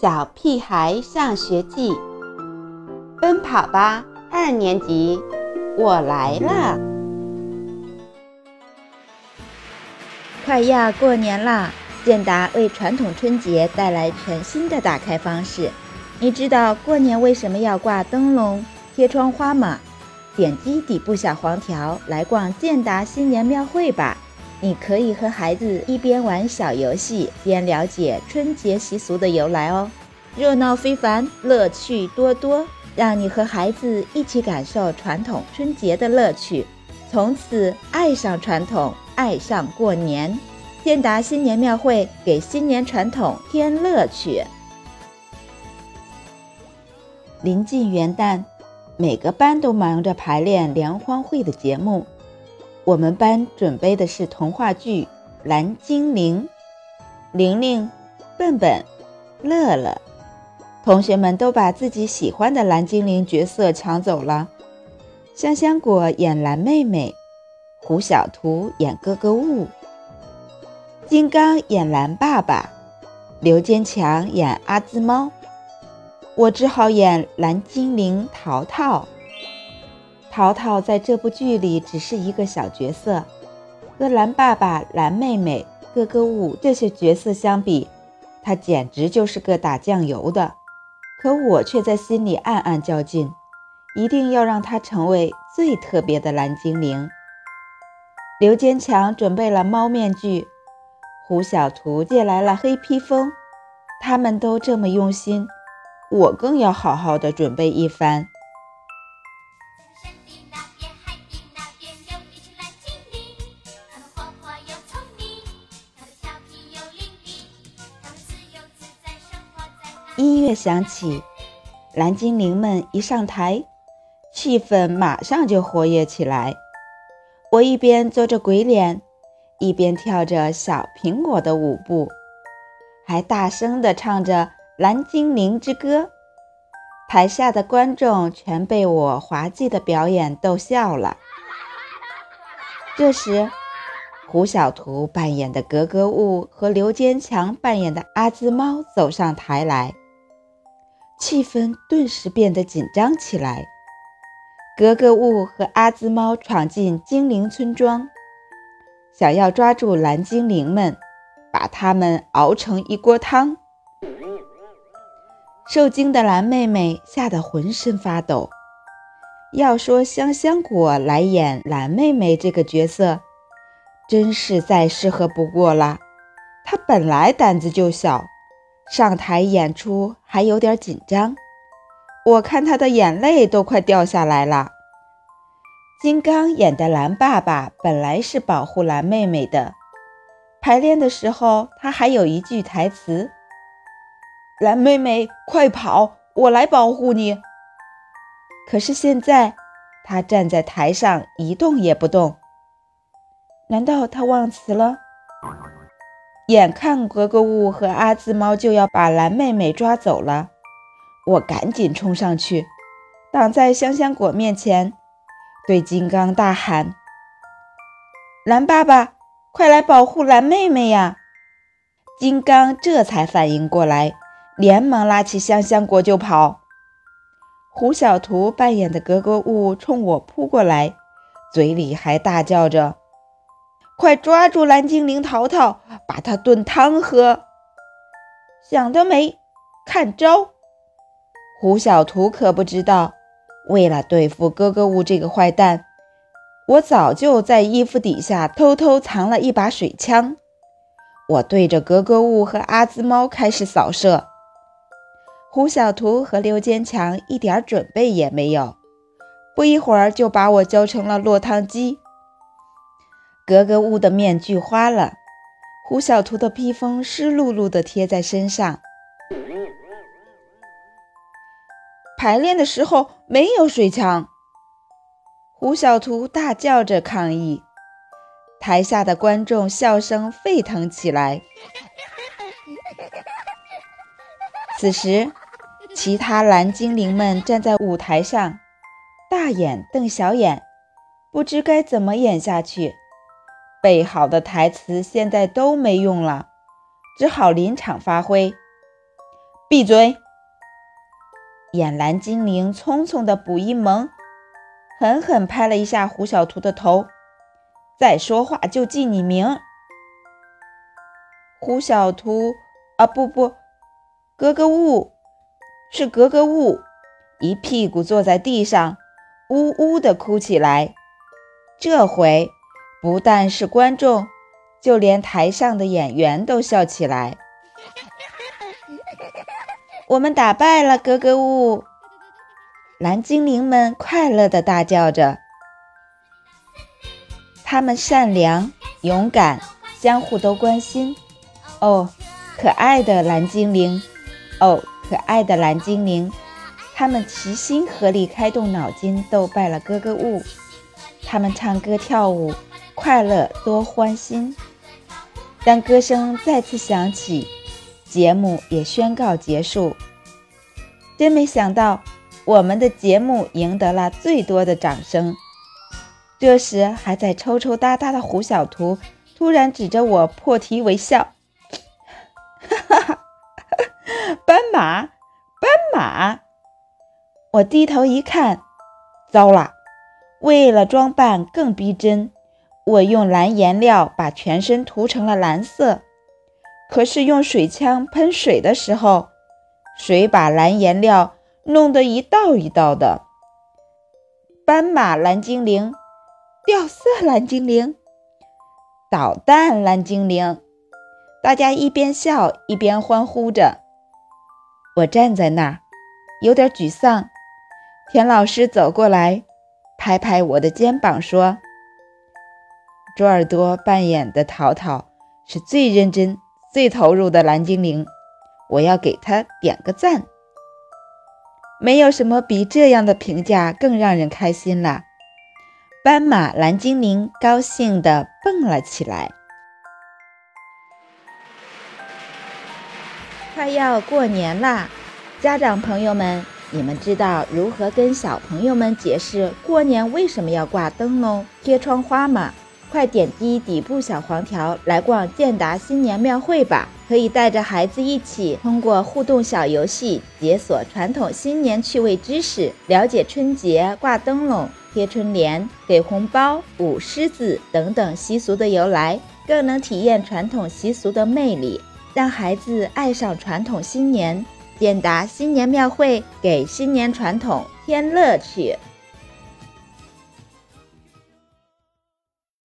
小屁孩上学记，奔跑吧二年级，我来了！快要过年啦，健达为传统春节带来全新的打开方式。你知道过年为什么要挂灯笼、贴窗花吗？点击底部小黄条来逛健达新年庙会吧！你可以和孩子一边玩小游戏，边了解春节习俗的由来哦，热闹非凡，乐趣多多，让你和孩子一起感受传统春节的乐趣，从此爱上传统，爱上过年。健达新年庙会给新年传统添乐趣。临近元旦，每个班都忙着排练联欢会的节目。我们班准备的是童话剧《蓝精灵》，玲玲、笨笨、乐乐，同学们都把自己喜欢的蓝精灵角色抢走了。香香果演蓝妹妹，胡小图演哥哥雾，金刚演蓝爸爸，刘坚强演阿兹猫，我只好演蓝精灵淘淘。淘淘在这部剧里只是一个小角色，和蓝爸爸、蓝妹妹、哥哥雾这些角色相比，他简直就是个打酱油的。可我却在心里暗暗较劲，一定要让他成为最特别的蓝精灵。刘坚强准备了猫面具，胡小图借来了黑披风，他们都这么用心，我更要好好的准备一番。音乐响起，蓝精灵们一上台，气氛马上就活跃起来。我一边做着鬼脸，一边跳着小苹果的舞步，还大声地唱着《蓝精灵之歌》。台下的观众全被我滑稽的表演逗笑了。这时，胡小图扮演的格格巫和刘坚强扮演的阿兹猫走上台来。气氛顿时变得紧张起来。格格巫和阿兹猫闯进精灵村庄，想要抓住蓝精灵们，把它们熬成一锅汤。受惊的蓝妹妹吓得浑身发抖。要说香香果来演蓝妹妹这个角色，真是再适合不过了。她本来胆子就小。上台演出还有点紧张，我看他的眼泪都快掉下来了。金刚演的蓝爸爸本来是保护蓝妹妹的，排练的时候他还有一句台词：“蓝妹妹，快跑，我来保护你。”可是现在他站在台上一动也不动，难道他忘词了？眼看格格巫和阿兹猫就要把蓝妹妹抓走了，我赶紧冲上去，挡在香香果面前，对金刚大喊：“蓝爸爸，快来保护蓝妹妹呀！”金刚这才反应过来，连忙拉起香香果就跑。胡小图扮演的格格巫冲我扑过来，嘴里还大叫着。快抓住蓝精灵淘淘，把它炖汤喝！想得美，看招！胡小图可不知道，为了对付格格巫这个坏蛋，我早就在衣服底下偷偷藏了一把水枪。我对着格格巫和阿兹猫开始扫射。胡小图和刘坚强一点准备也没有，不一会儿就把我浇成了落汤鸡。格格巫的面具花了，胡小图的披风湿漉漉的贴在身上。排练的时候没有水枪，胡小图大叫着抗议。台下的观众笑声沸腾起来。此时，其他蓝精灵们站在舞台上，大眼瞪小眼，不知该怎么演下去。背好的台词现在都没用了，只好临场发挥。闭嘴！眼蓝精灵匆匆的补一萌，狠狠拍了一下胡小图的头。再说话就记你名。胡小图啊，不不，格格巫，是格格巫，一屁股坐在地上，呜呜的哭起来。这回不但是观众，就连台上的演员都笑起来。我们打败了格格巫，蓝精灵们快乐地大叫着。他们善良、勇敢，相互都关心。哦，可爱的蓝精灵！哦，可爱的蓝精灵！他们齐心合力，开动脑筋，斗败了格格巫。他们唱歌跳舞，快乐多欢心。当歌声再次响起。节目也宣告结束。真没想到，我们的节目赢得了最多的掌声。这时，还在抽抽搭搭的胡小图突然指着我破涕为笑：“哈哈，斑马，斑马！”我低头一看，糟了！为了装扮更逼真，我用蓝颜料把全身涂成了蓝色。可是用水枪喷水的时候，水把蓝颜料弄得一道一道的。斑马蓝精灵，掉色蓝精灵，捣蛋蓝精灵，大家一边笑一边欢呼着。我站在那儿，有点沮丧。田老师走过来，拍拍我的肩膀说：“卓尔多扮演的淘淘是最认真。”最投入的蓝精灵，我要给他点个赞。没有什么比这样的评价更让人开心了。斑马蓝精灵高兴地蹦了起来。快要过年啦，家长朋友们，你们知道如何跟小朋友们解释过年为什么要挂灯笼、贴窗花吗？快点击底部小黄条来逛建达新年庙会吧！可以带着孩子一起通过互动小游戏解锁传统新年趣味知识，了解春节挂灯笼、贴春联、给红包、舞狮子等等习俗的由来，更能体验传统习俗的魅力，让孩子爱上传统新年。建达新年庙会给新年传统添乐趣。